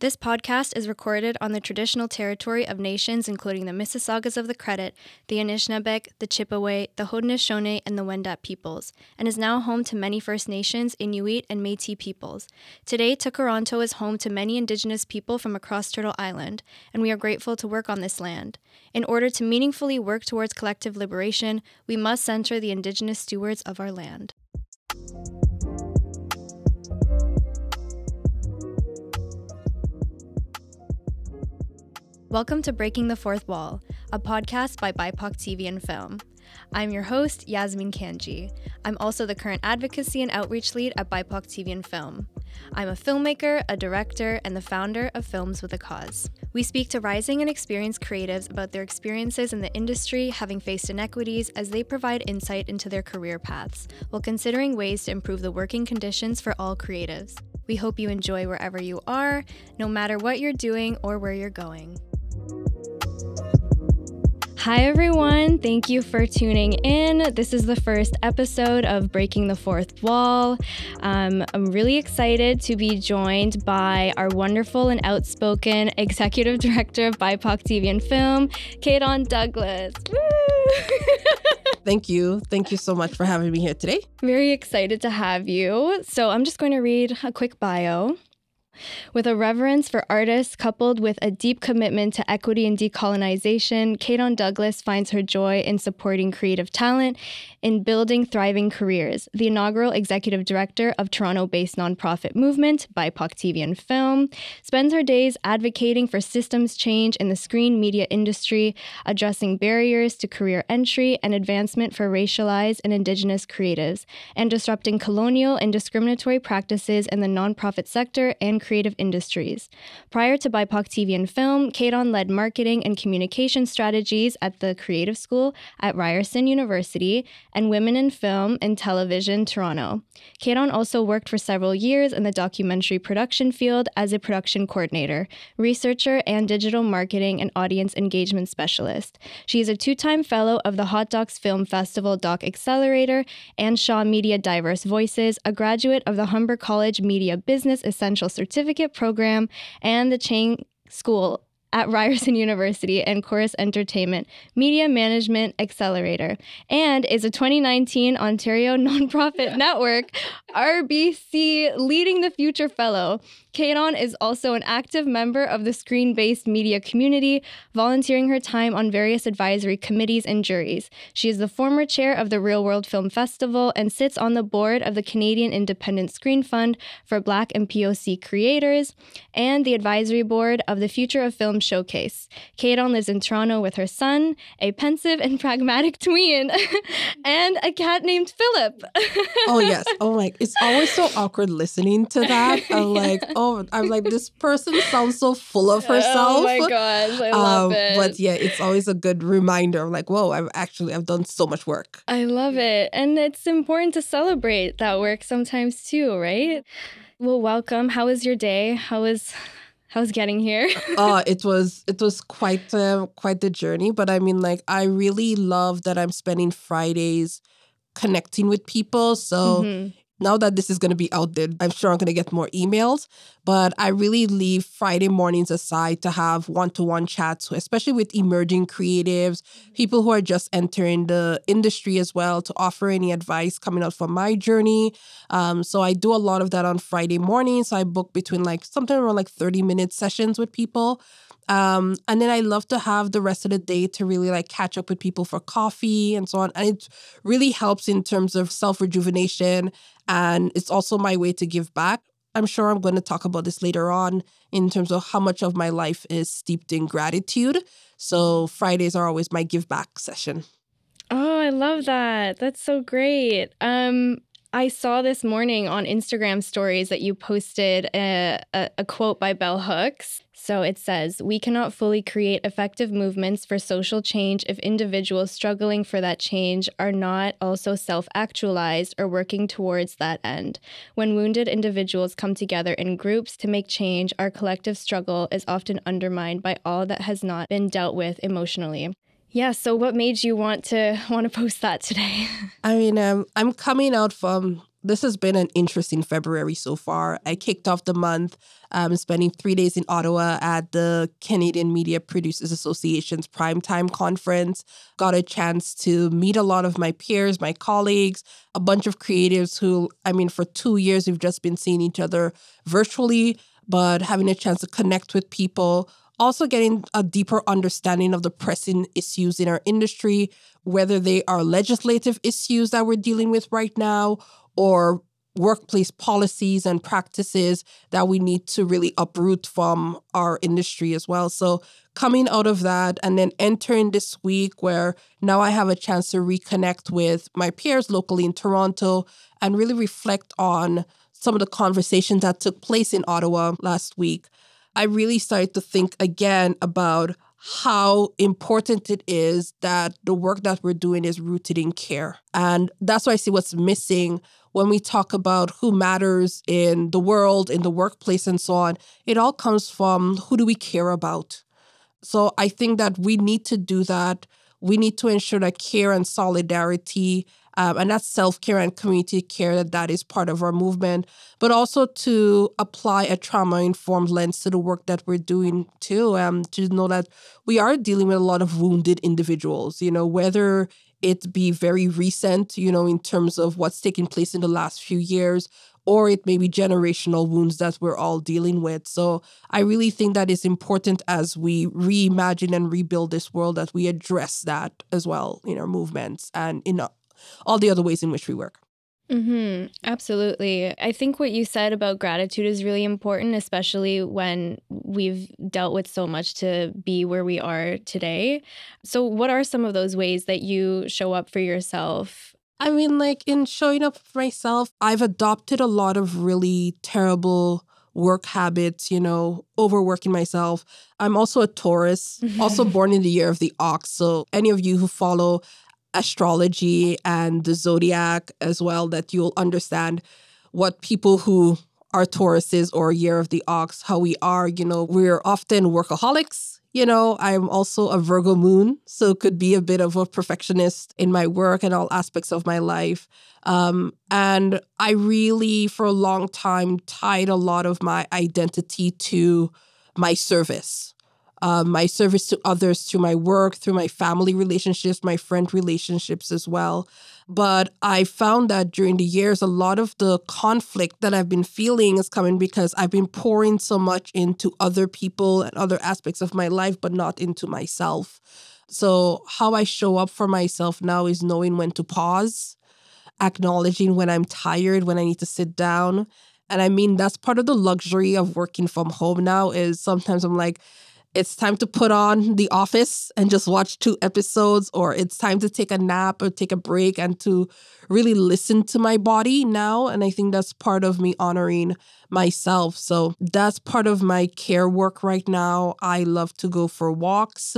This podcast is recorded on the traditional territory of nations including the Mississaugas of the Credit, the Anishinaabeg, the Chippewa, the Haudenosaunee, and the Wendat peoples, and is now home to many First Nations, Inuit, and Métis peoples. Today, Tkaronto is home to many Indigenous people from across Turtle Island, and we are grateful to work on this land. In order to meaningfully work towards collective liberation, we must center the Indigenous stewards of our land. Welcome to Breaking the Fourth Wall, a podcast by BIPOC TV and Film. I'm your host, Yazmeen Kanji. I'm also the current advocacy and outreach lead at BIPOC TV and Film. I'm a filmmaker, a director, and the founder of Films with a Cause. We speak to rising and experienced creatives about their experiences in the industry, having faced inequities, as they provide insight into their career paths, while considering ways to improve the working conditions for all creatives. We hope you enjoy wherever you are, no matter what you're doing or where you're going. Hi, everyone. Thank you for tuning in. This is the first episode of Breaking the Fourth Wall. Um, I'm really excited to be joined by our wonderful and outspoken executive director of BIPOC TV and Film, Kadon Douglas. Thank you. Thank you so much for having me here today. Very excited to have you. So, I'm just going to read a quick bio. With a reverence for artists coupled with a deep commitment to equity and decolonization, Kadon Douglas finds her joy in supporting creative talent in building thriving careers. The inaugural executive director of Toronto based nonprofit movement, BIPOC TV and Film, spends her days advocating for systems change in the screen media industry, addressing barriers to career entry and advancement for racialized and Indigenous creatives, and disrupting colonial and discriminatory practices in the nonprofit sector and creative industries. Prior to BIPOC TV and Film, Kadon led marketing and communication strategies at the Creative School at Ryerson University and Women in Film and Television Toronto. Kadon also worked for several years in the documentary production field as a production coordinator, researcher, and digital marketing and audience engagement specialist. She is a two time fellow of the Hot Docs Film Festival Doc Accelerator and Shaw Media Diverse Voices, a graduate of the Humber College Media Business Essential Certificate Program and the Chang School at Ryerson University and Corus Entertainment Media Management Accelerator, and is a 2019 Ontario Nonprofit Network RBC Leading the Future Fellow. Kadon is also an active member of the screen based media community, volunteering her time on various advisory committees and juries. She is the former chair of the Reelworld Film Festival and sits on the board of the Canadian Independent Screen Fund for Black and POC creators and the advisory board of the Future of Film Showcase. Kadon lives in Toronto with her son, a pensive and pragmatic tween, and a cat named Philip. oh, yes. Oh, my. It's always so awkward listening to that. I'm like, oh, I'm like, this person sounds so full of herself. Oh my gosh, I love um, it. But yeah, it's always a good reminder. I'm like, whoa, I've actually I've done so much work. I love it, and it's important to celebrate that work sometimes too, right? Well, welcome. How was your day? How was how was getting here? uh, it was it was quite uh, quite the journey, but I mean, like, I really love that I'm spending Fridays connecting with people. So mm-hmm now that this is going to be out there, I'm sure I'm going to get more emails. But I really leave Friday mornings aside to have one to one chats, especially with emerging creatives, people who are just entering the industry as well, to offer any advice coming out from my journey. Um, so I do a lot of that on Friday mornings. So I book between like something around like 30 minute sessions with people. Um, and then I love to have the rest of the day to really like catch up with people for coffee and so on. And it really helps in terms of self rejuvenation. And it's also my way to give back. I'm sure I'm going to talk about this later on in terms of how much of my life is steeped in gratitude. So Fridays are always my give back session. Oh, I love that. That's so great. Um, I saw this morning on Instagram stories that you posted a, a, a, quote by Bell Hooks. So it says, We cannot fully create effective movements for social change if individuals struggling for that change are not also self actualized or working towards that end. When wounded individuals come together in groups to make change, our collective struggle is often undermined by all that has not been dealt with emotionally. Yeah. So, what made you want to want to post that today? I mean, um, I'm coming out from this has been an interesting February so far. I kicked off the month um, spending three days in Ottawa at the Canadian Media Producers Association's Primetime Conference. Got a chance to meet a lot of my peers, my colleagues, a bunch of creatives who, I mean, for two years, we've just been seeing each other virtually, but having a chance to connect with people also getting a deeper understanding of the pressing issues in our industry, whether they are legislative issues that we're dealing with right now or workplace policies and practices that we need to really uproot from our industry as well. So, coming out of that and then entering this week where now I have a chance to reconnect with my peers locally in Toronto and really reflect on some of the conversations that took place in Ottawa last week, I really started to think again about how important it is that the work that we're doing is rooted in care. And that's why I see what's missing when we talk about who matters in the world, in the workplace, and so on. It all comes from who do we care about? So I think that we need to do that. We need to ensure that care and solidarity um, and that's self care and community care that that is part of our movement, but also to apply a trauma informed lens to the work that we're doing too. Um, to know that we are dealing with a lot of wounded individuals. You know, whether it be very recent, you know, in terms of what's taking place in the last few years, or it may be generational wounds that we're all dealing with. So I really think that it's important as we reimagine and rebuild this world that we address that as well in our movements and in all the other ways in which we work. Mm-hmm. Absolutely. I think what you said about gratitude is really important, especially when we've dealt with so much to be where we are today. So, what are some of those ways that you show up for yourself? I mean, like in showing up for myself, I've adopted a lot of really terrible work habits, you know, overworking myself. I'm also a Taurus, also born in the year of the ox. So, any of you who follow astrology and the zodiac as well that you'll understand what people who are Tauruses or year of the ox, how we are, you know, we're often workaholics. You know, I'm also a Virgo moon, so could be a bit of a perfectionist in my work and all aspects of my life. Um, and I really, for a long time, tied a lot of my identity to my service uh, my service to others through my work, through my family relationships, my friend relationships as well. But I found that during the years, a lot of the conflict that I've been feeling is coming because I've been pouring so much into other people and other aspects of my life, but not into myself. So, how I show up for myself now is knowing when to pause, acknowledging when I'm tired, when I need to sit down. And I mean, that's part of the luxury of working from home now is sometimes I'm like, it's time to put on The Office and just watch two episodes, or it's time to take a nap or take a break and to really listen to my body now. And I think that's part of me honoring myself. So that's part of my care work right now. I love to go for walks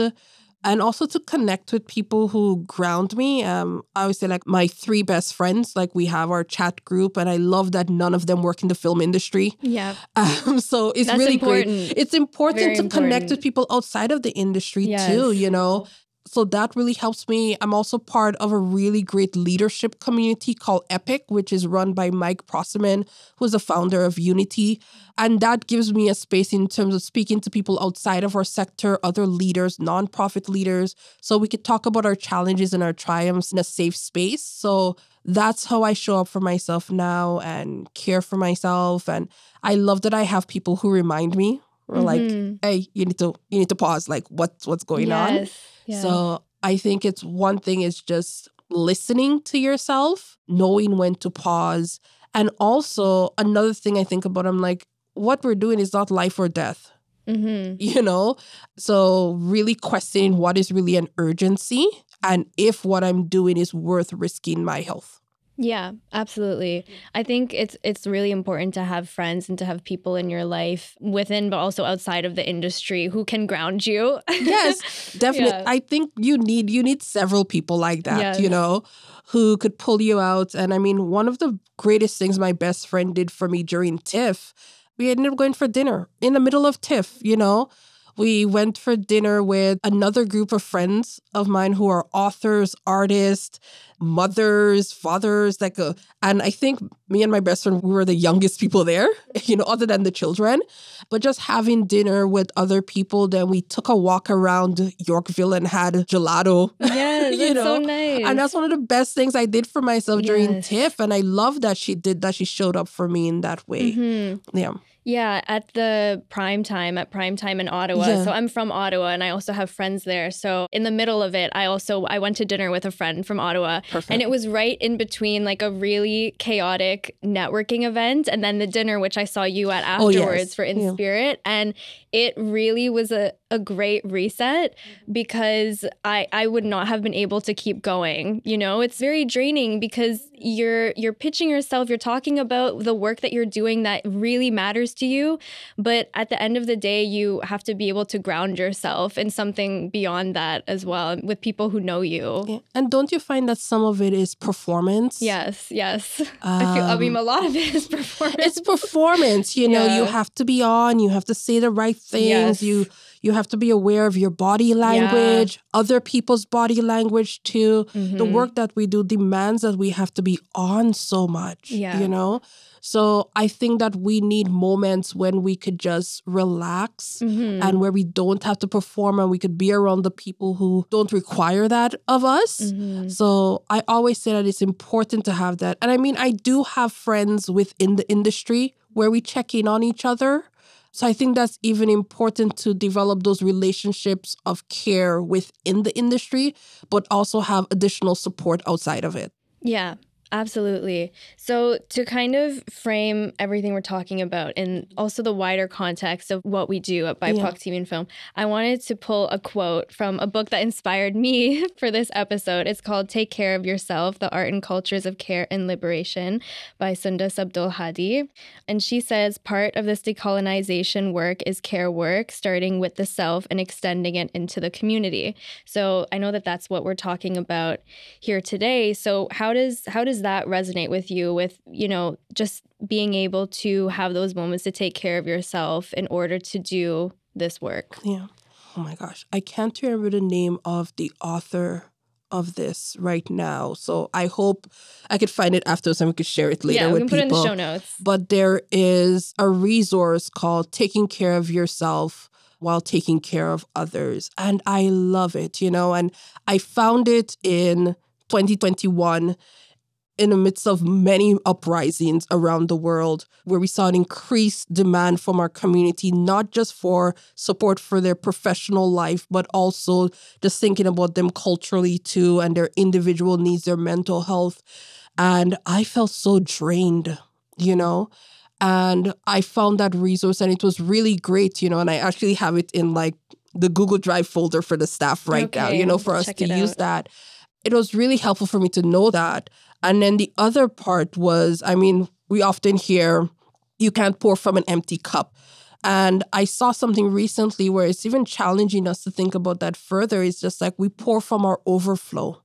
and also to connect with people who ground me. Um, I would say like my three best friends, like we have our chat group, and I love that none of them work in the film industry. Yeah. Um, so it's That's really important. great. It's important Very to connect with people outside of the industry Yes. too. You know. So that really helps me. I'm also part of a really great leadership community called Epic, which is run by Mike Prosserman, who's the founder of Unity. And that gives me a space in terms of speaking to people outside of our sector, other leaders, nonprofit leaders, so we could talk about our challenges and our triumphs in a safe space. So that's how I show up for myself now and care for myself. And I love that I have people who remind me, or like, Mhm. hey, you need to you need to pause. Like, what's what's going on? Yeah. So I think it's one thing is just listening to yourself, knowing when to pause. And also another thing I think about, I'm like, what we're doing is not life or death, Mhm. you know? So really questioning what is really an urgency and if what I'm doing is worth risking my health. Yeah, absolutely. I think it's it's really important to have friends and to have people in your life within but also outside of the industry who can ground you. Yes, definitely. Yeah. I think you need you need several people like that, you know, who could pull you out. And I mean, one of the greatest things my best friend did for me during TIFF, we ended up going for dinner in the middle of TIFF, you know. We went for dinner with another group of friends of mine who are authors, artists, mothers, fathers, like, a, uh, and I think me and my best friend, we were the youngest people there, you know, other than the children. But just having dinner with other people, then we took a walk around Yorkville and had gelato. Yes, you know? so nice. And that's one of the best things I did for myself during yes. TIFF. And I love that she did that. She showed up for me in that way. Mm-hmm. Yeah. Yeah, at the prime time, at prime time in Ottawa. Yeah. So I'm from Ottawa and I also have friends there. So in the middle of it, I also I went to dinner with a friend from Ottawa. Perfect. And it was right in between like a really chaotic networking event and then the dinner which I saw you at afterwards oh, yes. for In yeah. Spirit. And it really was a, a great reset because I I would not have been able to keep going. You know, it's very draining because you're you're pitching yourself, you're talking about the work that you're doing that really matters to you, but at the end of the day you have to be able to ground yourself in something beyond that as well with people who know you. Yeah. And don't you find that some of it is performance? Yes, yes. Um, I feel I mean a lot of it is performance. It's performance, you know, yeah. you have to be on, you have to say the right things. Yes. You you have to be aware of your body language, yeah. other people's body language too. Mm-hmm. The work that we do demands that we have to be on so much, yeah. you know? So I think that we need moments when we could just relax mm-hmm. and where we don't have to perform and we could be around the people who don't require that of us. Mm-hmm. So I always say that it's important to have that. And I mean, I do have friends within the industry where we check in on each other. So I think that's even important to develop those relationships of care within the industry, but also have additional support outside of it. Yeah, Absolutely. So, to kind of frame everything we're talking about and also the wider context of what we do at BIPOC yeah. TV and Film, I wanted to pull a quote from a book that inspired me for this episode. It's called Take Care of Yourself The Art and Cultures of Care and Liberation by Sundus Abdul Hadi. And she says part of this decolonization work is care work, starting with the self and extending it into the community. So, I know that that's what we're talking about here today. So, how does how does that resonate with you with, you know, just being able to have those moments to take care of yourself in order to do this work? Yeah. Oh my gosh. I can't remember the name of the author of this right now. So I hope I could find it afterwards and we could share it later yeah, we can put it in the show notes. But there is a resource called Taking Care of Yourself while taking care of others. And I love it, you know, and I found it in 2021 in the midst of many uprisings around the world, where we saw an increased demand from our community, not just for support for their professional life, but also just thinking about them culturally too and their individual needs, their mental health. And I felt so drained, you know? And I found that resource and it was really great, you know, and I actually have it in like the Google Drive folder for the staff right okay, now, you know, for us to use out. that. It was really helpful for me to know that. And then the other part was, I mean, we often hear you can't pour from an empty cup. And I saw something recently where it's even challenging us to think about that further. It's just like we pour from our overflow,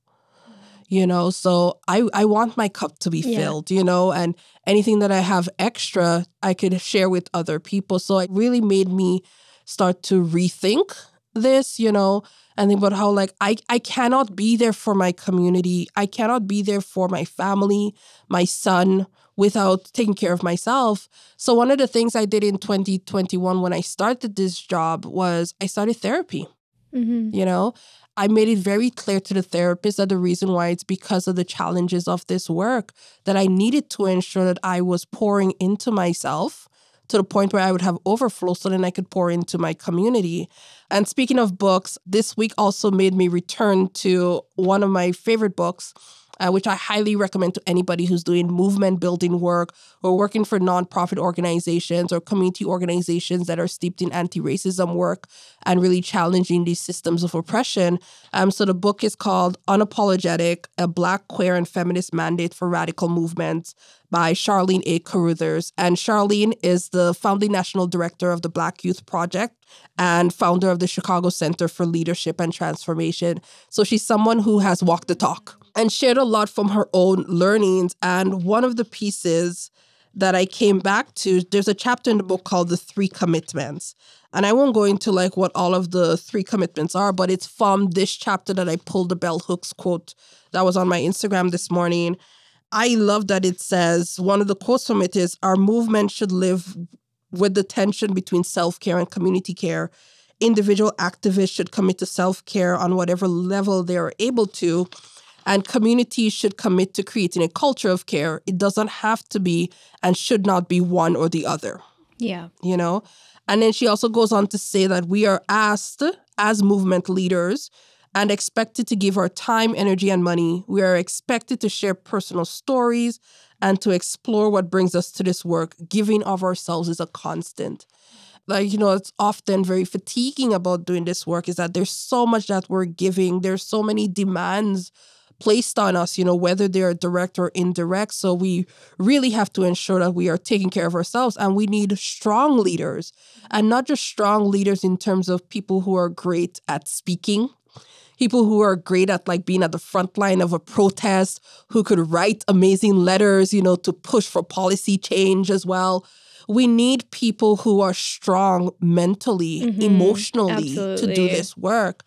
you know? So I, I want my cup to be yeah. filled, you know? And anything that I have extra, I could share with other people. So it really made me start to rethink this, you know? And think about how like I, I cannot be there for my community. I cannot be there for my family, my son, without taking care of myself. So one of the things I did in 2021 when I started this job was I started therapy. Mm-hmm. You know, I made it very clear to the therapist that the reason why it's because of the challenges of this work that I needed to ensure that I was pouring into myself to the point where I would have overflow so then I could pour into my community. And speaking of books, this week also made me return to one of my favorite books, uh, which I highly recommend to anybody who's doing movement building work or working for nonprofit organizations or community organizations that are steeped in anti racism work and really challenging these systems of oppression. Um, so the book is called Unapologetic A Black, Queer, and Feminist Mandate for Radical Movements by Charlene A. Carruthers. And Charlene is the founding national director of the Black Youth Project and founder of the Chicago Center for Leadership and Transformation. So she's someone who has walked the talk and shared a lot from her own learnings. And one of the pieces that I came back to, there's a chapter in the book called The Three Commitments. And I won't go into like what all of the three commitments are, but it's from this chapter that I pulled the bell hooks quote that was on my Instagram this morning. I love that it says one of the quotes from it is our movement should live with the tension between self-care and community care. Individual activists should commit to self-care on whatever level they are able to and communities should commit to creating a culture of care. It doesn't have to be and should not be one or the other. Yeah. You know? And then she also goes on to say that we are asked as movement leaders and expected to give our time, energy, and money. We are expected to share personal stories and to explore what brings us to this work. Giving of ourselves is a constant. Like, you know, it's often very fatiguing about doing this work is that there's so much that we're giving, there's so many demands placed on us, you know, whether they're direct or indirect. So we really have to ensure that we are taking care of ourselves and we need strong leaders and not just strong leaders in terms of people who are great at speaking. People who are great at like being at the front line of a protest, who could write amazing letters, you know, to push for policy change as well. We need people who are strong mentally, mm-hmm. emotionally Absolutely. to do this work.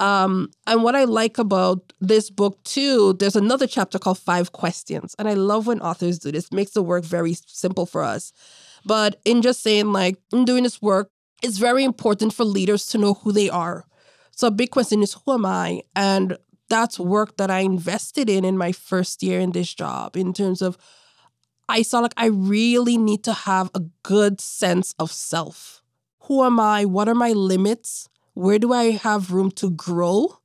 Um, and what I like about this book too, there's another chapter called Five Questions. And I love when authors do this, it makes the work very simple for us. But in just saying, like, in doing this work, it's very important for leaders to know who they are. So a big question is who am I? And that's work that I invested in in my first year in this job in terms of I saw like I really need to have a good sense of self. Who am I? What are my limits? Where do I have room to grow?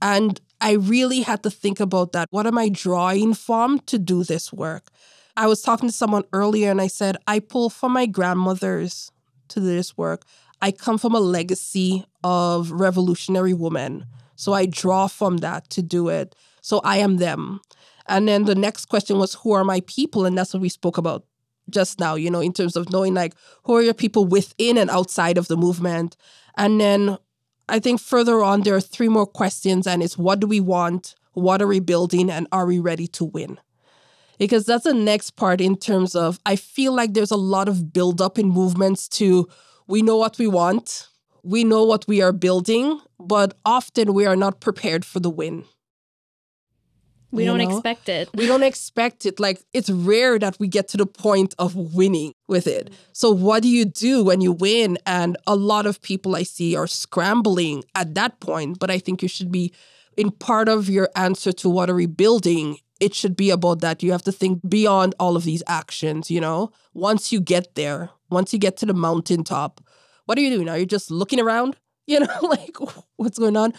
And I really had to think about that. What am I drawing from to do this work? I was talking to someone earlier and I said, I pull from my grandmothers to do this work. I come from a legacy of revolutionary women. So I draw from that to do it. So I am them. And then the next question was, who are my people? And that's what we spoke about just now, you know, in terms of knowing like who are your people within and outside of the movement. And then I think further on, there are three more questions, and it's what do we want? What are we building? And are we ready to win? Because that's the next part in terms of I feel like there's a lot of buildup in movements to we know what we want, we know what we are building, but often we are not prepared for the win. We don't know? expect it. We don't expect it. Like it's rare that we get to the point of winning with it. So what do you do when you win? And a lot of people I see are scrambling at that point. But I think you should be in part of your answer to what are we building. It should be about that. You have to think beyond all of these actions, you know? Once you get there, once you get to the mountaintop, what are you doing? Are you just looking around? You know, like what's going on?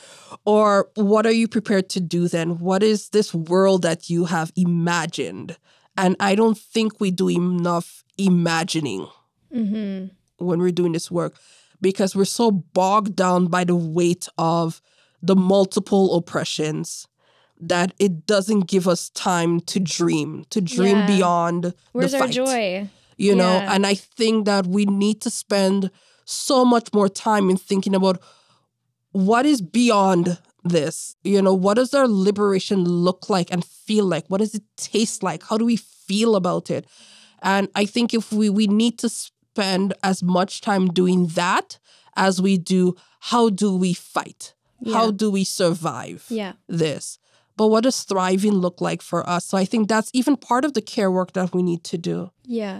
Or what are you prepared to do then? What is this world that you have imagined? And I don't think we do enough imagining mm-hmm. when we're doing this work because we're so bogged down by the weight of the multiple oppressions that it doesn't give us time to dream, to dream yeah. beyond Where's the fight. our joy? You yeah. know, and I think that we need to spend so much more time in thinking about what is beyond this. You know, what does our liberation look like and feel like? What does it taste like? How do we feel about it? And I think if we we need to spend as much time doing that as we do how do we fight? Yeah. How do we survive yeah. this? But what does thriving look like for us? So I think that's even part of the care work that we need to do. Yeah.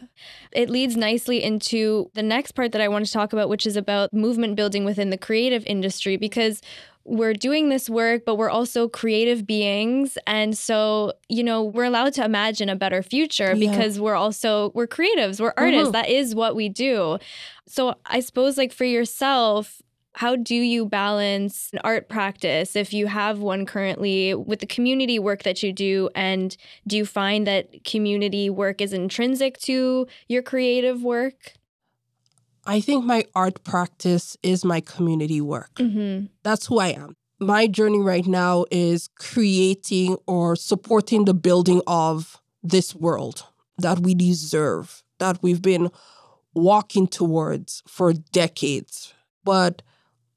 It leads nicely into the next part that I want to talk about, which is about movement building within the creative industry, because we're doing this work, but we're also creative beings. And so, you know, we're allowed to imagine a better future yeah. because we're also, we're creatives, we're artists. Mm-hmm. That is what we do. So I suppose, like for yourself, how do you balance an art practice if you have one currently with the community work that you do? And do you find that community work is intrinsic to your creative work? I think my art practice is my community work. Mm-hmm. That's who I am. My journey right now is creating or supporting the building of this world that we deserve, that we've been walking towards for decades. But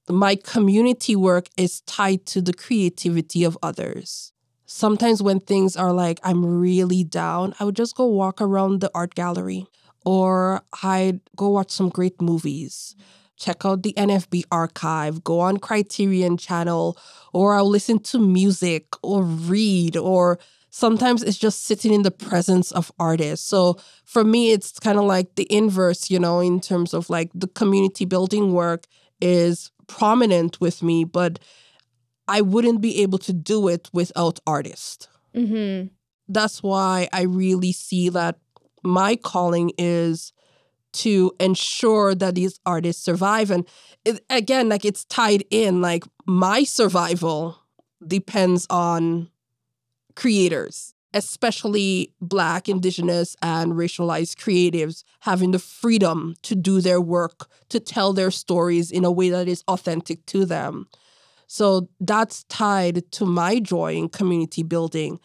my community work is tied to the creativity of others. sometimes when things are like I'm really down, I would just go walk around the art gallery or I'd go watch some great movies. Check out the NFB archive, go on Criterion channel, or I'll listen to music or read, or sometimes it's just sitting in the presence of artists. So for me, it's kind of like the inverse, you know, in terms of like the community building work is prominent with me, but I wouldn't be able to do it without artists. Mm-hmm. That's why I really see that my calling is to ensure that these artists survive. And it, again, like it's tied in, like my survival depends on creators, especially Black, Indigenous, and racialized creatives having the freedom to do their work, to tell their stories in a way that is authentic to them. So that's tied to my joy in community building.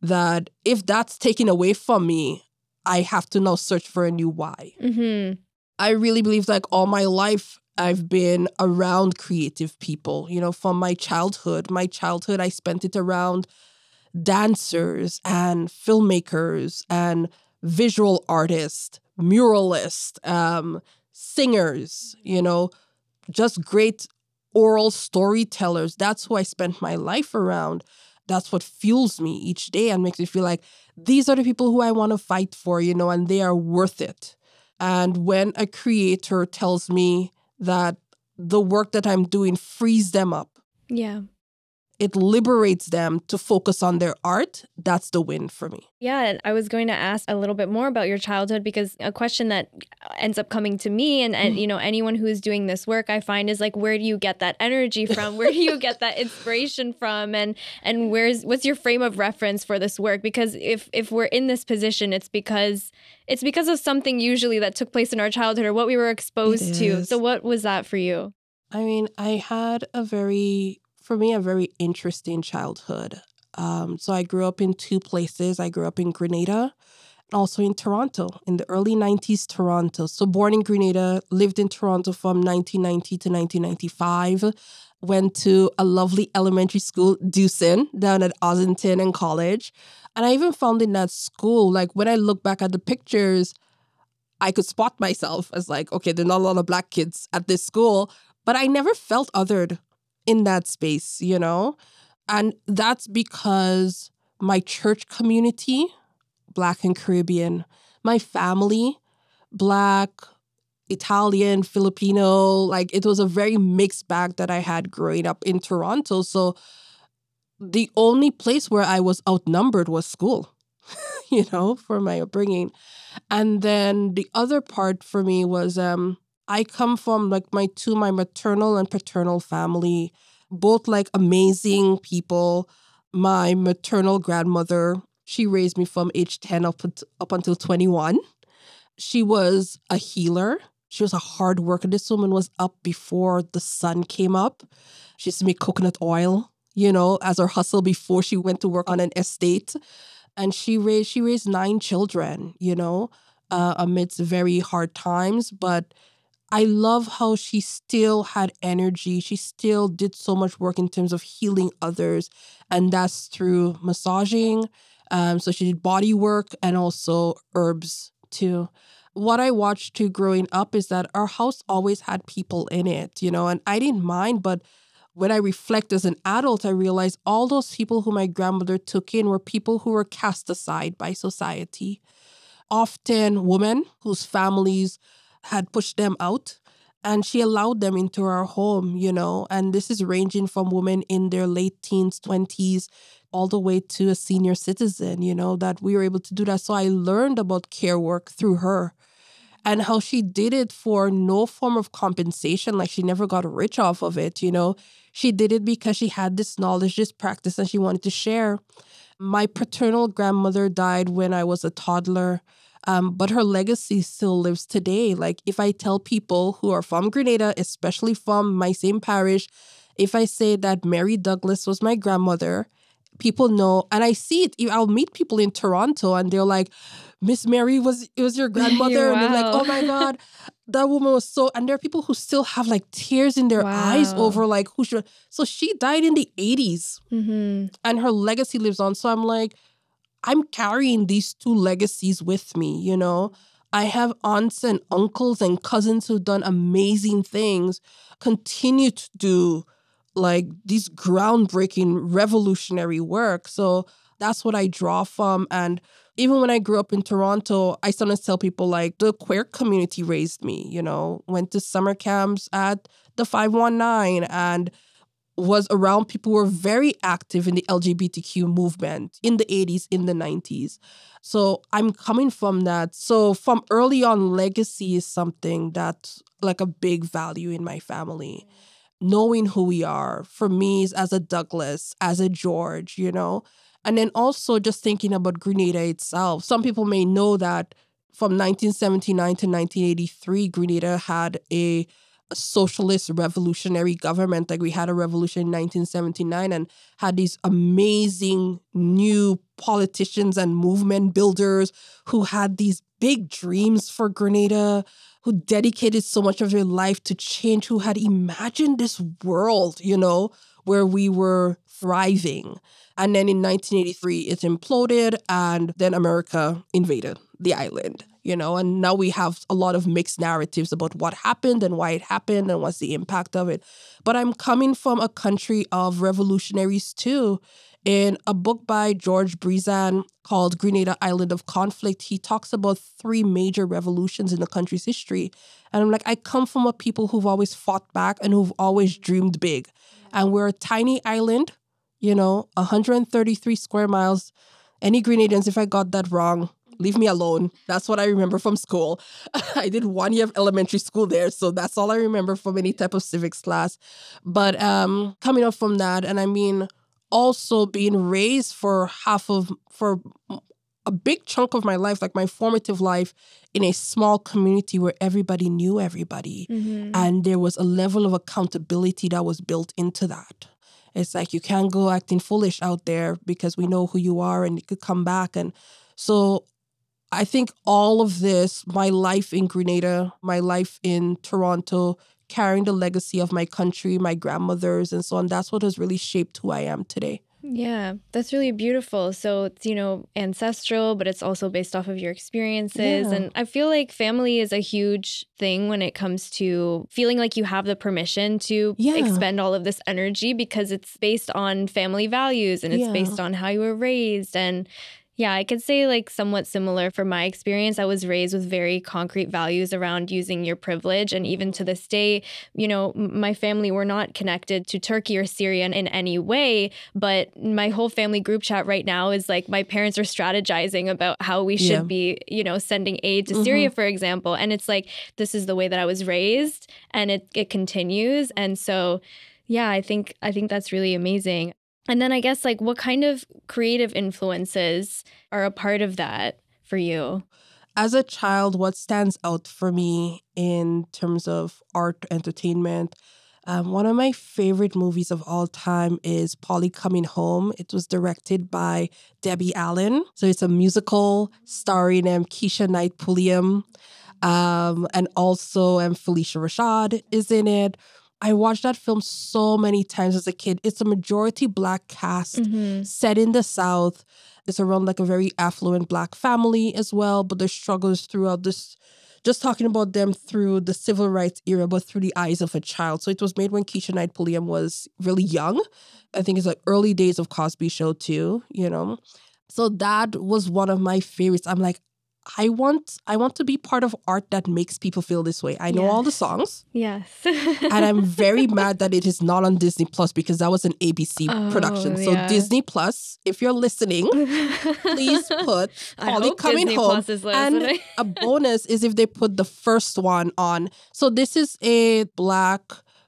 That if that's taken away from me, I have to now search for a new why. Mm-hmm. I really believe like all my life, I've been around creative people, you know, from my childhood. My childhood, I spent it around dancers and filmmakers and visual artists, muralists, um, singers, you know, just great oral storytellers. That's who I spent my life around. That's what fuels me each day and makes me feel like these are the people who I want to fight for, you know, and they are worth it. And when a creator tells me that the work that I'm doing frees them up. Yeah it liberates them to focus on their art, that's the win for me. Yeah, I was going to ask a little bit more about your childhood because a question that ends up coming to me and, and you know anyone who is doing this work I find is like where do you get that energy from? Where do you get that inspiration from? And and where's what's your frame of reference for this work? Because if if we're in this position, it's because it's because of something usually that took place in our childhood or what we were exposed to. So what was that for you? I mean, I had a very for me, a very interesting childhood. Um, so I grew up in two places. I grew up in Grenada and also in Toronto in the early 90s, Toronto. So born in Grenada, lived in Toronto from 1990 to 1995. Went to a lovely elementary school, Dewson, down at Ossington and college. And I even found in that school, like when I look back at the pictures, I could spot myself as like, okay, there are not a lot of black kids at this school, but I never felt othered in that space, you know? And that's because my church community, Black and Caribbean, my family, Black, Italian, Filipino, like it was a very mixed bag that I had growing up in Toronto. So the only place where I was outnumbered was school, you know, for my upbringing. And then the other part for me was um I come from like my two, my maternal and paternal family, both like amazing people. My maternal grandmother, she raised me from age 10 up, up until 21. She was a healer. She was a hard worker. This woman was up before the sun came up. She used to make coconut oil, you know, as her hustle before she went to work on an estate. And she raised she raised nine children, you know, uh, amidst very hard times. But I love how she still had energy. She still did so much work in terms of healing others, and that's through massaging. Um, so she did body work and also herbs too. What I watched too growing up is that our house always had people in it, you know, and I didn't mind, but when I reflect as an adult, I realize all those people who my grandmother took in were people who were cast aside by society. Often women whose families had pushed them out and she allowed them into our home, you know. And this is ranging from women in their late teens, 20s, all the way to a senior citizen, you know, that we were able to do that. So I learned about care work through her and how she did it for no form of compensation. Like she never got rich off of it, you know. She did it because she had this knowledge, this practice, and she wanted to share. My paternal grandmother died when I was a toddler. Um, but her legacy still lives today. Like if I tell people who are from Grenada, especially from my same parish, if I say that Mary Douglas was my grandmother, people know, and I see it. I'll meet people in Toronto and they're like, Miss Mary was it was your grandmother, wow. and they're like, oh my god, that woman was so. And there are people who still have like tears in their wow. eyes over like who should. So she died in the 80s, mm-hmm. and her legacy lives on. So I'm like, I'm carrying these two legacies with me. You know, I have aunts and uncles and cousins who've done amazing things, continue to do like these groundbreaking, revolutionary work. So that's what I draw from. And even when I grew up in Toronto, I sometimes tell people like the queer community raised me, you know, went to summer camps at the 519 and was around people who were very active in the LGBTQ movement in the 80s, in the 90s. So I'm coming from that. So from early on, legacy is something that's like a big value in my family. Knowing who we are, for me, as a Douglas, as a George, you know, and then also just thinking about Grenada itself. Some people may know that from 1979 to 1983, Grenada had a, socialist revolutionary government. Like we had a revolution in 1979 and had these amazing new politicians and movement builders who had these big dreams for Grenada, who dedicated so much of their life to change, who had imagined this world, you know, where we were thriving. And then in 1983, it imploded, and then America invaded the island, you know, and now we have a lot of mixed narratives about what happened and why it happened and what's the impact of it. But I'm coming from a country of revolutionaries too. In a book by George Brizan called Grenada Island of Conflict, he talks about three major revolutions in the country's history. And I'm like, I come from a people who've always fought back and who've always dreamed big. And we're a tiny island you know, 133 square miles. Any Grenadians, if I got that wrong, leave me alone. That's what I remember from school. I did one year of elementary school there, so that's all I remember from any type of civics class. But um, coming up from that, and I mean, also being raised for half of for a big chunk of my life, like my formative life, in a small community where everybody knew everybody, mm-hmm. and there was a level of accountability that was built into that. It's like you can't go acting foolish out there because we know who you are and you could come back. And so I think all of this, my life in Grenada, my life in Toronto, carrying the legacy of my country, my grandmothers, and so on, that's what has really shaped who I am today. Yeah, that's really beautiful. So it's, you know, ancestral, but it's also based off of your experiences. Yeah. And I feel like family is a huge thing when it comes to feeling like you have the permission to yeah. expend all of this energy because it's based on family values and it's yeah. based on how you were raised. And yeah, I could say like somewhat similar for my experience. I was raised with very concrete values around using your privilege. And even to this day, you know, my family were not connected to Turkey or Syria in any way. But my whole family group chat right now is like my parents are strategizing about how we should yeah. be, you know, sending aid to mm-hmm. Syria, for example. And it's like, this is the way that I was raised and it, it continues. And so, yeah, I think I think that's really amazing. And then I guess like what kind of creative influences are a part of that for you? As a child, what stands out for me in terms of art entertainment, um, one of my favorite movies of all time is Polly Coming Home. It was directed by Debbie Allen. So it's a musical starring um, Keshia Knight Pulliam. Um, and also um, Phylicia Rashad is in it. I watched that film so many times as a kid. It's a majority black cast mm-hmm. set in the South. It's around like a very affluent black family as well, but there's struggles throughout this just talking about them through the civil rights era, but through the eyes of a child. So it was made when Keshia Knight Pulliam was really young. I think it's like early days of Cosby Show too, you know. So that was one of my favorites. I'm like, I want I want to be part of art that makes people feel this way. I know yes. all the songs. Yes. and I'm very mad that it is not on Disney Plus because that was an ABC oh, production. So yeah. Disney Plus, if you're listening, please put Polly coming Disney home. and a bonus is if they put the first one on. So this is a black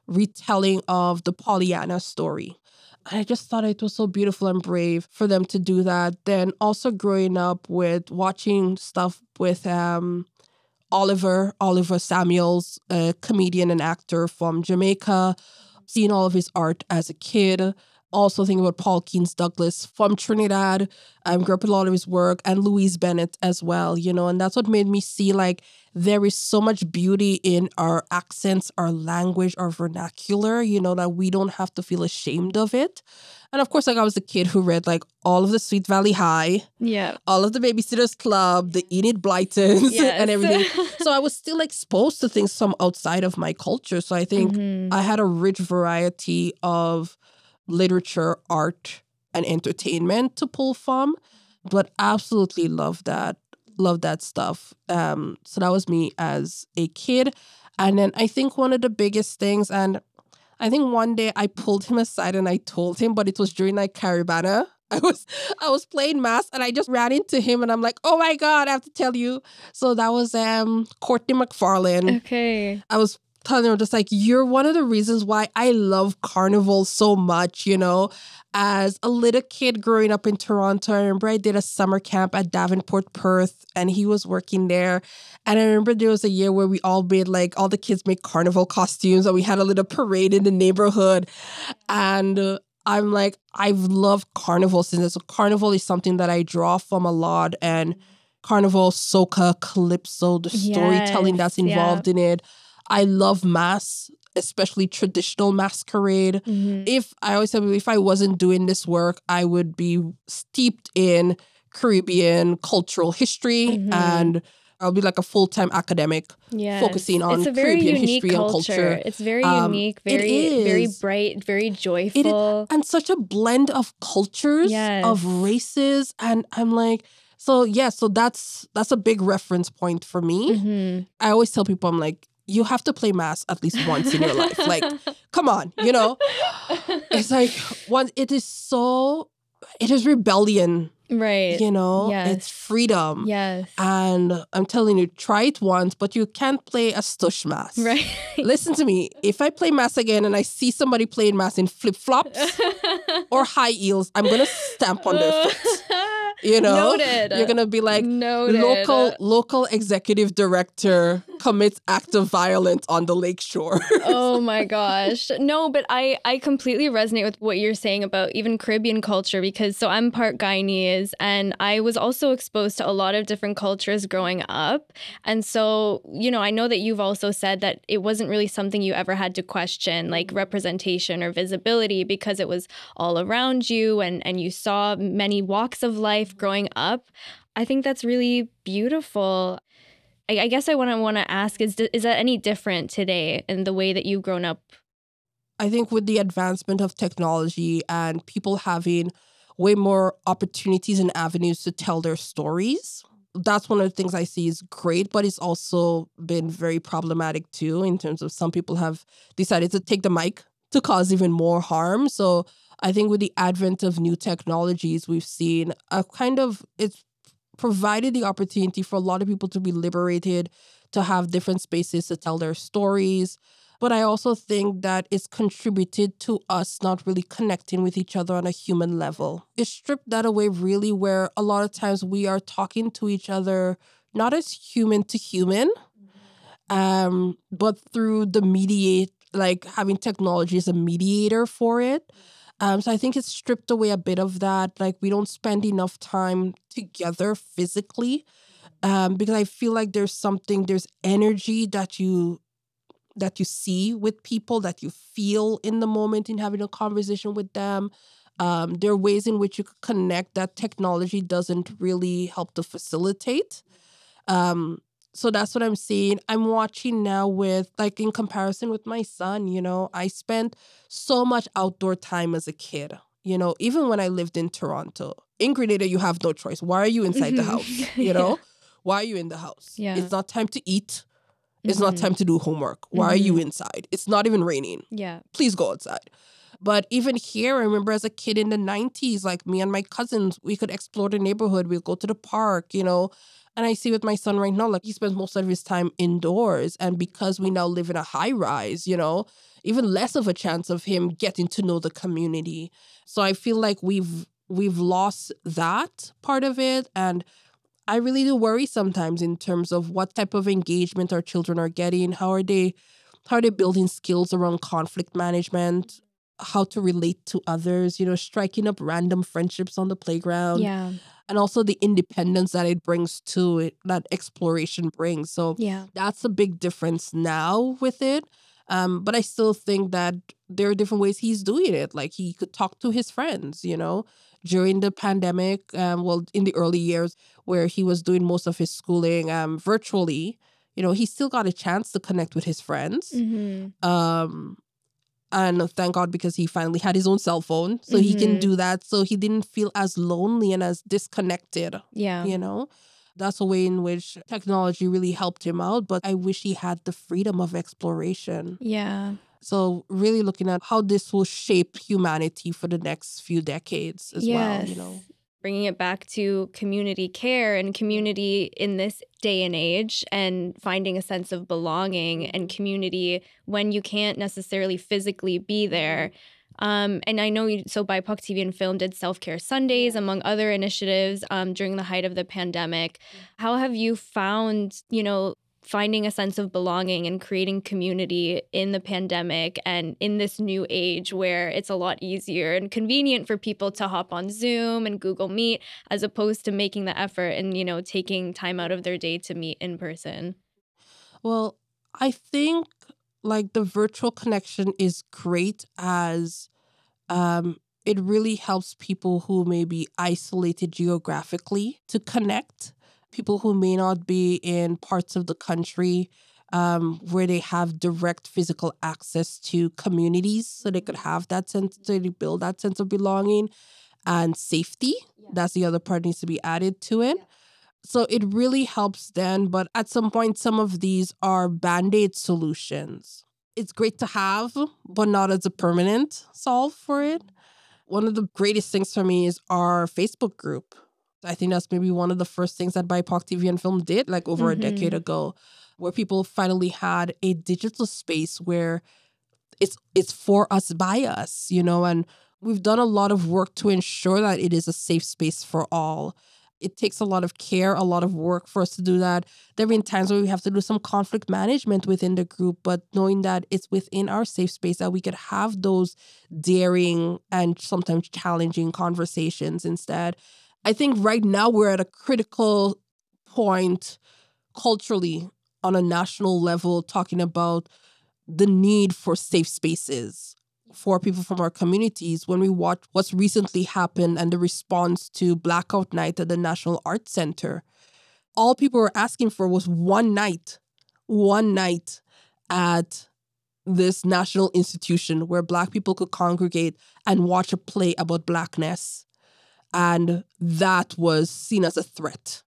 retelling of the Pollyanna story. I just thought it was so beautiful and brave for them to do that. Then also growing up with watching stuff with um, Oliver, Oliver Samuels, a comedian and actor from Jamaica, seeing all of his art as a kid. Also think about Paul Keens Douglas from Trinidad. I um, grew up with a lot of his work and Louise Bennett as well, you know, and that's what made me see like there is so much beauty in our accents, our language, our vernacular, you know, that we don't have to feel ashamed of it. And of course, like I was a kid who read like all of the Sweet Valley High, yeah, all of the Babysitters Club, the Enid Blytons, yes. and everything. so I was still exposed to things from outside of my culture. So I think mm-hmm. I had a rich variety of literature, art, and entertainment to pull from. But absolutely love that. Love that stuff. Um, so that was me as a kid. And then I think one of the biggest things, and I think one day I pulled him aside and I told him, but it was during like Caribana. I was I was playing mass and I just ran into him and I'm like, oh my god, I have to tell you. So that was um Courtney McFarlane. Okay. I was telling her just like you're one of the reasons why I love carnival so much, you know. As a little kid growing up in Toronto, I remember I did a summer camp at Davenport Perth and he was working there. And I remember there was a year where we all made like all the kids make carnival costumes and we had a little parade in the neighborhood. And uh, I'm like, I've loved carnival since so carnival is something that I draw from a lot and carnival, soca, calypso, the storytelling that's involved yeah. in it. I love mass, especially traditional masquerade. Mm-hmm. If I always said if I wasn't doing this work, I would be steeped in Caribbean cultural history mm-hmm. and I'll be like a full time academic yes. focusing on it's a very Caribbean history culture. and culture. It's very um, unique, very very bright, very joyful. and such a blend of cultures, yes. of races. And I'm like, so yeah, so that's that's a big reference point for me. Mm-hmm. I always tell people I'm like, you have to play mass at least once in your life. Like, come on, you know? It's like once it is so it is rebellion. Right. You know, yes. it's freedom. Yes. And I'm telling you, try it once, but you can't play a stush mass. Right. Listen to me. If I play mass again and I see somebody playing mass in flip flops or high heels, I'm gonna stamp on their foot. You know, Noted. you're gonna be like Noted. local local executive director commits act of violence on the lakeshore. oh my gosh, no, but I I completely resonate with what you're saying about even Caribbean culture because so I'm part Guyanese and I was also exposed to a lot of different cultures growing up, and so you know I know that you've also said that it wasn't really something you ever had to question like representation or visibility because it was all around you and and you saw many walks of life life growing up. I think that's really beautiful. I, I guess I want to want to ask is is that any different today in the way that you've grown up? I think with the advancement of technology and people having way more opportunities and avenues to tell their stories, that's one of the things I see is great, but it's also been very problematic too in terms of some people have decided to take the mic to cause even more harm. So I think with the advent of new technologies, we've seen a kind of it's provided the opportunity for a lot of people to be liberated, to have different spaces to tell their stories. But I also think that it's contributed to us not really connecting with each other on a human level. It stripped that away, really, where a lot of times we are talking to each other not as human to human, um, but through the mediate, like having technology as a mediator for it. Um, so I think it's stripped away a bit of that. Like we don't spend enough time together physically, um, because I feel like there's something, there's energy that you that you see with people, that you feel in the moment in having a conversation with them. Um, there are ways in which you could connect that technology doesn't really help to facilitate. Um, so that's what I'm seeing. I'm watching now with like in comparison with my son, you know, I spent so much outdoor time as a kid. You know, even when I lived in Toronto. In Grenada, you have no choice. Why are you inside the house? You know? yeah. Why are you in the house? Yeah. It's not time to eat. It's mm-hmm. not time to do homework. Why mm-hmm. are you mm-hmm. inside? It's not even raining. Yeah. Please go outside. But even here, I remember as a kid in the 90s, like me and my cousins, we could explore the neighborhood. We'd go to the park, you know. And I see with my son right now, like he spends most of his time indoors. And because we now live in a high rise, you know, even less of a chance of him getting to know the community. So I feel like we've we've lost that part of it. And I really do worry sometimes in terms of what type of engagement our children are getting. How are they how are they building skills around conflict management? how to relate to others, you know, striking up random friendships on the playground. Yeah. And also the independence that it brings to it, that exploration brings. So Yeah. that's a big difference now with it. Um, but I still think that there are different ways he's doing it. Like he could talk to his friends, you know, during the pandemic, um, well, in the early years where he was doing most of his schooling um, virtually, you know, he still got a chance to connect with his friends. hmm Um, and thank God because he finally had his own cell phone, so he can Mhm. do that. So he didn't feel as lonely and as disconnected. Yeah. You know, that's a way in which technology really helped him out. But I wish he had the freedom of exploration. Yeah. So really looking at how this will shape humanity for the next few decades as well. You know. Bringing it back to community care and community in this day and age, and finding a sense of belonging and community when you can't necessarily physically be there. Um, and I know you, so BIPOC TV and Film did Self Care Sundays, among other initiatives um, during the height of the pandemic. How have you found, you know, finding a sense of belonging and creating community in the pandemic and in this new age where it's a lot easier and convenient for people to hop on Zoom and Google Meet as opposed to making the effort and you know taking time out of their day to meet in person. Well, I think like the virtual connection is great as um it really helps people who may be isolated geographically to connect, people who may not be in parts of the country um, where they have direct physical access to communities so they could have that sense, to build that sense of belonging and safety. That's the other part needs to be added to it. So it really helps then, but at some point, some of these are band aid solutions. It's great to have, but not as a permanent solve for it. One of the greatest things for me is our Facebook group. I think that's maybe one of the first things that BIPOC TV and film did, like over a mm-hmm. decade ago, where people finally had a digital space where it's it's for us by us, you know, and we've done a lot of work to ensure that it is a safe space for all. It takes a lot of care, a lot of work for us to do that. There have been times where we have to do some conflict management within the group, but knowing that it's within our safe space that we could have those daring and sometimes challenging conversations instead. I think right now we're at a critical point culturally on a national level talking about the need for safe spaces for people from our communities. When we watch what's recently happened and the response to blackout night at the national arts center all people were asking for was one night one night at this national institution where black people could congregate and watch a play about blackness and that was seen as a threat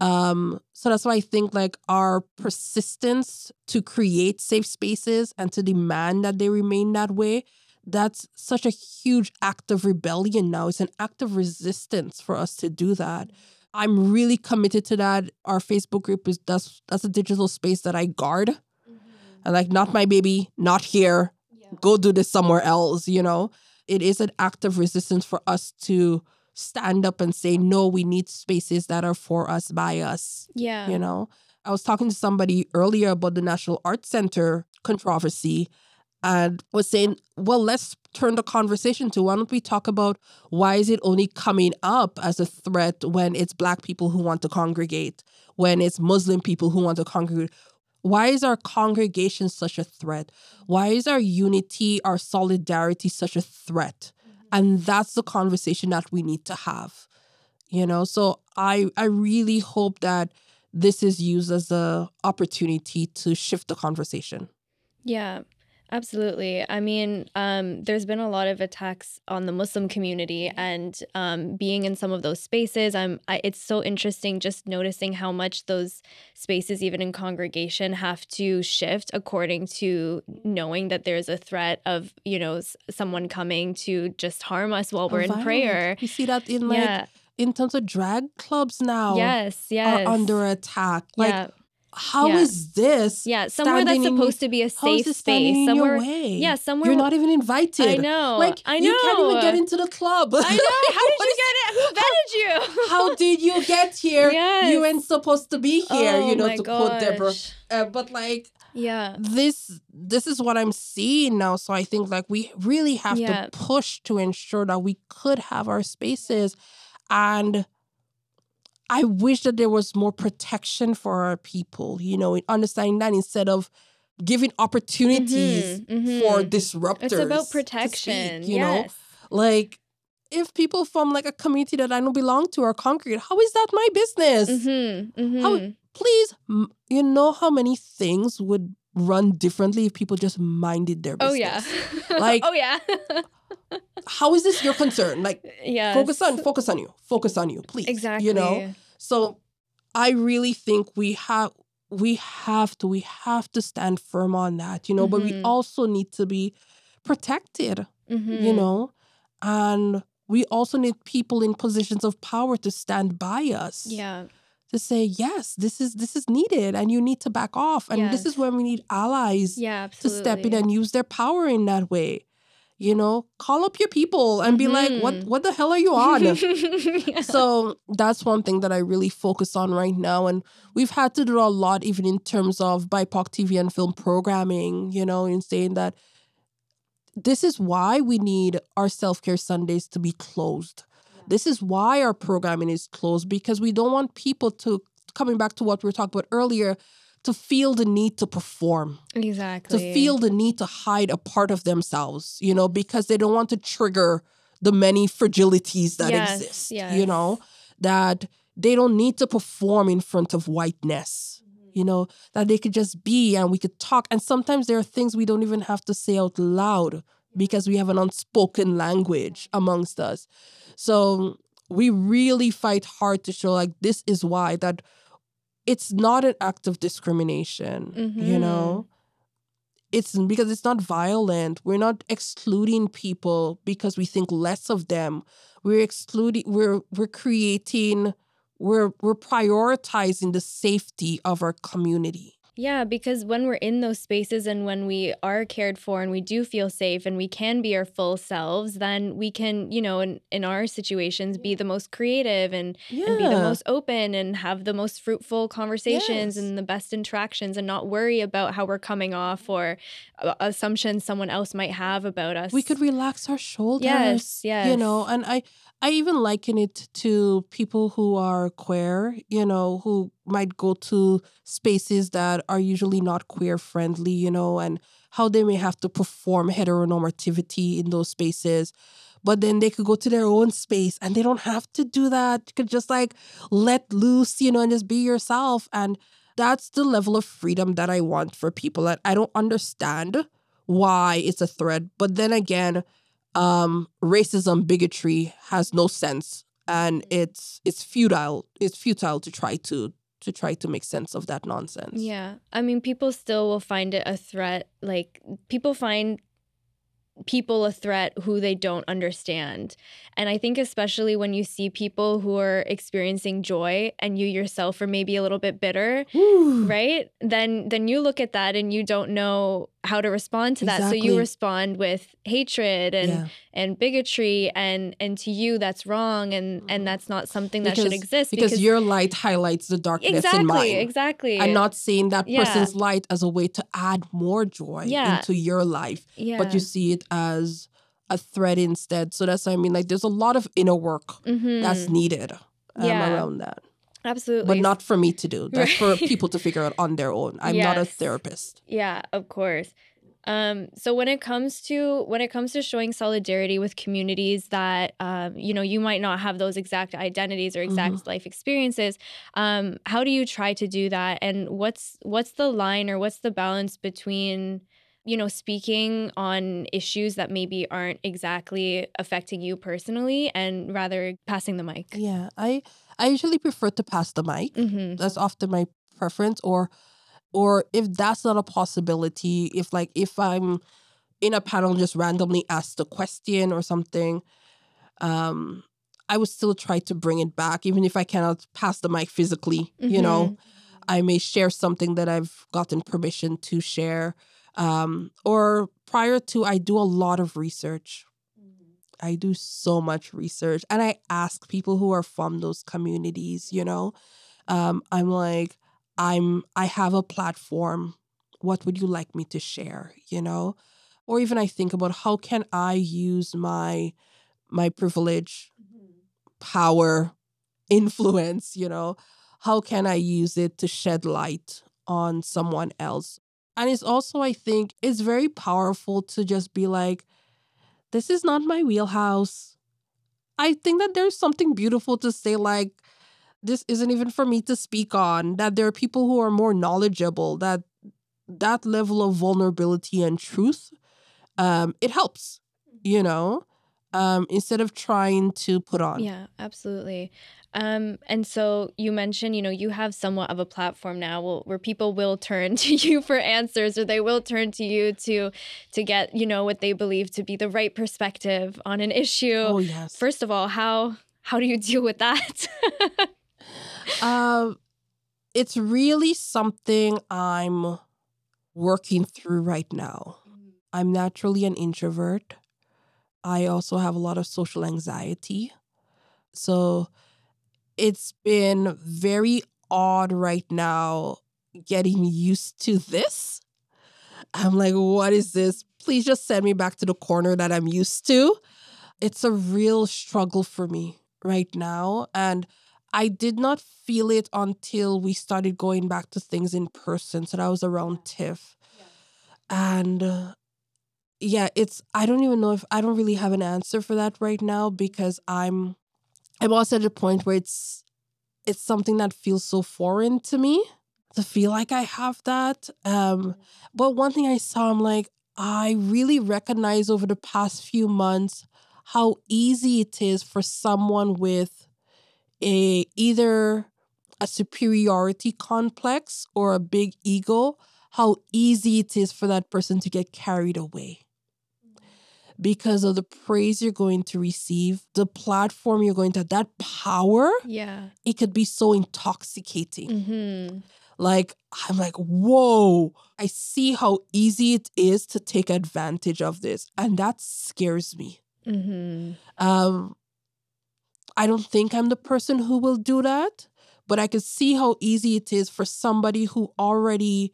um, so that's why I think like our persistence to create safe spaces and to demand that they remain that way, that's such a huge act of rebellion now. It's an act of resistance for us to do that. I'm really committed to that. Our Facebook group is that's that's a digital space that I guard. And like not my baby, not here. Go do this somewhere else, you know. It is an act of resistance for us to stand up and say, no, we need spaces that are for us, by us. Yeah. You know, I was talking to somebody earlier about the National Arts Center controversy and was saying, well, let's turn the conversation to why don't we talk about why is it only coming up as a threat when it's Black people who want to congregate, when it's Muslim people who want to congregate? Why is our congregation such a threat? Why is our unity, our solidarity such a threat? And that's the conversation that we need to have you know? So i i really hope that this is used as a opportunity to shift the conversation. Yeah, absolutely. I mean, um, there's been a lot of attacks on the Muslim community, and um, being in some of those spaces, I'm. I, it's so interesting just noticing how much those spaces, even in congregation, have to shift according to knowing that there's a threat of you know s- someone coming to just harm us while we're in Violent. prayer. You see that in like yeah. in terms of drag clubs now Yes. Yes. are under attack like yeah. How Yeah. is this? Yeah, somewhere that's in- supposed to be a safe space. Somewhere? Yeah, somewhere You're not even invited. I know. Like I know. you can't even get into the club. I know. How did you get it? Who vetted you? How did you get here? Yes. You weren't supposed to be here, oh, you know, to quote Deborah. gosh. Uh, but like Yeah. this this is what I'm seeing now. So I think like we really have Yeah. to push to ensure that we could have our spaces. And I wish that there was more protection for our people, you know, in understanding that instead of giving opportunities Mhm, mhm. for disruptors. It's about to speak, protection. you know, like if people from like a community that I don't belong to are congregate, how is that my business? Mm-hmm, How- mm-hmm. Please, you know how many things would run differently if people just minded their business. Oh yeah. Like- oh yeah. How is this your concern? Like yeah. focus on focus on you. Focus on you, please. exactly. You know? So I really think we have we have to we have to stand firm on that, you know, but we Mhm. also need to be protected, you Mhm. know, and we also need people in positions of power to stand by us. Yeah. To say, yes, this is this is needed and you need to back off. And this is when we need allies Yeah. to step in and use their power in that way. You know, call up your people and be like, what Mhm. what the hell are you on? Yeah. So that's one thing that I really focus on right now. And we've had to do a lot, even in terms of BIPOC TV and film programming, you know, in saying that this is why we need our self care Sundays to be closed. This is why our programming is closed because we don't want people to, coming back to what we were talking about earlier, to feel the need to perform exactly. to feel the need to hide a part of themselves, you know, because they don't want to trigger the many fragilities that Yes, exist, yes. you know, that they don't need to perform in front of whiteness, mm-hmm. you know, that they could just be and we could talk. And sometimes there are things we don't even have to say out loud because we have an unspoken language amongst us. So we really fight hard to show like this is why that it's not an act of discrimination, you Mhm. know? It's because it's not violent. We're not excluding people because we think less of them. We're excluding we're we're creating we're we're prioritizing the safety of our community. Yeah, because when we're in those spaces and when we are cared for and we do feel safe and we can be our full selves, then we can, you know, in, in our situations, be the most creative and, and be the most open and have the most fruitful conversations Yes. and the best interactions and not worry about how we're coming off or uh, assumptions someone else might have about us. we could relax our shoulders. Yes, yes. You know, and I I even liken it to people who are queer, you know, who might go to spaces that are usually not queer friendly, you know, and how they may have to perform heteronormativity in those spaces. But then they could go to their own space and they don't have to do that. You could just like let loose, you know, and just be yourself. And that's the level of freedom that I want for people. That I don't understand why it's a threat. But then again, um, racism, bigotry has no sense, and it's it's futile. It's futile to try to to try to make sense of that nonsense. Yeah. I mean, people still will find it a threat. Like, people find people a threat who they don't understand. And I think, especially when you see people who are experiencing joy and you yourself are maybe a little bit bitter. Whew. Right? Then then you look at that and you don't know how to respond to that. So you respond with hatred and Yeah. and bigotry and and to you that's wrong and and mm. that's not something that should exist because, your light highlights the darkness exactly in mine. exactly I'm not seeing that Yeah. person's light as a way to add more joy Yeah. into your life, yeah but you see it as a threat instead. So that's what I mean. Like there's a lot of inner work Mhm. that's needed um, Yeah. around that. absolutely But not for me to do. That's for people to figure out on their own. I'm not a therapist. Yeah, of course. Um, so when it comes to when it comes to showing solidarity with communities that um, you know you might not have those exact identities or exact Mm-hmm. life experiences, um, how do you try to do that? And what's what's the line or what's the balance between you know speaking on issues that maybe aren't exactly affecting you personally and rather passing the mic? Yeah, I I usually prefer to pass the mic. hmm That's often my preference. Or or if that's not a possibility, if like if I'm in a panel and just randomly asked a question or something, um, I would still try to bring it back, even if I cannot pass the mic physically, you know. I may share something that I've gotten permission to share. Um, or prior to, I do a lot of research. I do so much research and I ask people who are from those communities, you know. Um, I'm like, I'm I have a platform. What would you like me to share, you know? Or even I think about how can I use my my privilege, power, influence, you know? How can I use it to shed light on someone else? And it's also, I think, it's very powerful to just be like, this is not my wheelhouse. I think that there's something beautiful to say, like, this isn't even for me to speak on, that there are people who are more knowledgeable, that that level of vulnerability and truth, um, it helps, you know, um, instead of trying to put on. Yeah, absolutely. Um, and so you mentioned, you know, you have somewhat of a platform now where people will turn to you for answers, or they will turn to you to to get, you know, what they believe to be the right perspective on an issue. Oh yes. First of all, how how do you deal with that? um, it's really something I'm working through right now. I'm naturally an introvert. I also have a lot of social anxiety. So it's been very odd right now getting used to this. I'm like, what is this? Please just send me back to the corner that I'm used to. It's a real struggle for me right now. And I did not feel it until we started going back to things in person. So that was around TIFF. Yeah. And uh, yeah, it's, I don't even know if I don't really have an answer for that right now because I'm I'm also at a point where it's it's something that feels so foreign to me to feel like I have that. Um, but one thing I saw, I'm like, I really recognize over the past few months how easy it is for someone with a either a superiority complex or a big ego, how easy it is for that person to get carried away because of the praise you're going to receive, the platform you're going to have, that power. Yeah. It could be so intoxicating. Mm-hmm. Like, I'm like, whoa, I see how easy it is to take advantage of this. And that scares me. Mm-hmm. Um, I don't think I'm the person who will do that, but I can see how easy it is for somebody who already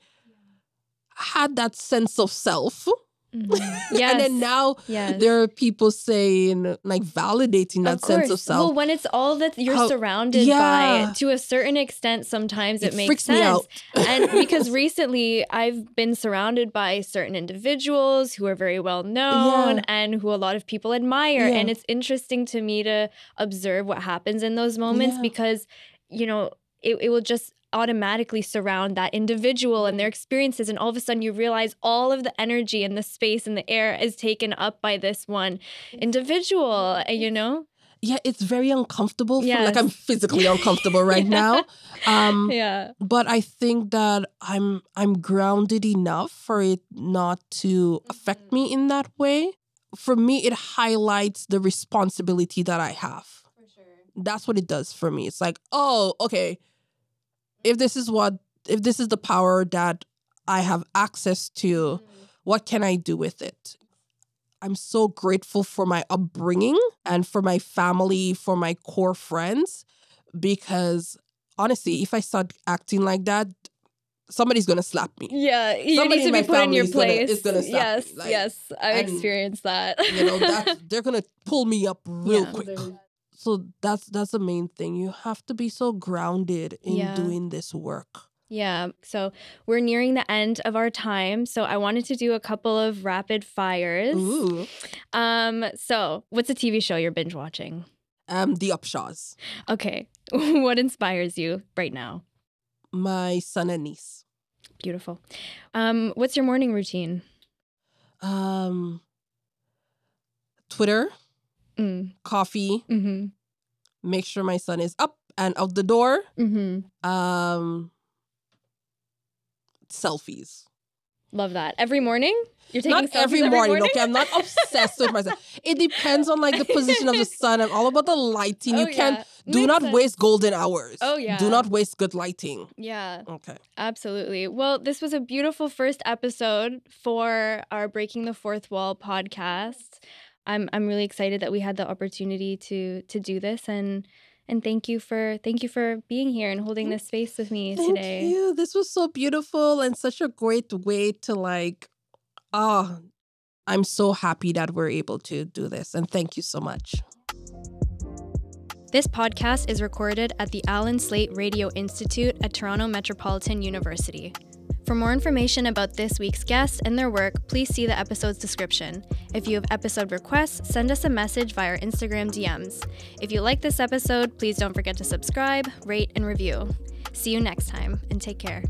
had that sense of self Mm-hmm. Yes. and then now yes. there are people saying like validating that of sense of self. Well, when it's all that you're How, surrounded yeah. by, to a certain extent, sometimes it, it makes sense. and because recently I've been surrounded by certain individuals who are very well known yeah. and who a lot of people admire, yeah. and it's interesting to me to observe what happens in those moments because you know it, it will just automatically surround that individual and their experiences and all of a sudden you realize all of the energy and the space and the air is taken up by this one individual you know? Yeah it's very uncomfortable for, like i'm physically uncomfortable right yeah. now um yeah. but i think that i'm i'm grounded enough for it not to affect me in that way. For me it highlights the responsibility that i have. For sure. That's what it does for me. It's like oh okay if this is what if this is the power that I have access to, mm. what can I do with it? I'm so grateful for my upbringing and for my family, for my core friends, because honestly, if I start acting like that, somebody's gonna slap me. Yeah, you Somebody need to be put in your place. Gonna, gonna yes, like, yes, I've experienced that. you know, that they're gonna pull me up real yeah, quick so that's that's the main thing you have to be so grounded in yeah. doing this work. Yeah so we're nearing the end of our time so i wanted to do a couple of rapid fires. Ooh. um so what's a tv show you're binge watching? Um the upshaws. Okay what inspires you right now? My son and niece. Beautiful. Um what's your morning routine? Um twitter mm. coffee, mm-hmm. make sure my son is up and out the door. Mm-hmm. Um, selfies. Love that. Every morning? You're taking not every, every morning, morning. Okay, I'm not obsessed with myself. It depends on like the position of the sun I'm all about the lighting. Oh, you can yeah. Do Makes not sense. waste golden hours. Oh, yeah. Do not waste good lighting. Yeah, Okay. absolutely. Well, this was a beautiful first episode for our Breaking the Fourth Wall podcast. I'm I'm really excited that we had the opportunity to to do this and and thank you for thank you for being here and holding this space with me Thank today. you. This was so beautiful and such a great way to like ah I'm so happy that we're able to do this and thank you so much. This podcast is recorded at the Allan Slaight Radio Institute at Toronto Metropolitan University. For more information about this week's guest and their work, please see the episode's description. If you have episode requests, send us a message via our Instagram DMs. If you like this episode, please don't forget to subscribe, rate, and review. See you next time, and take care.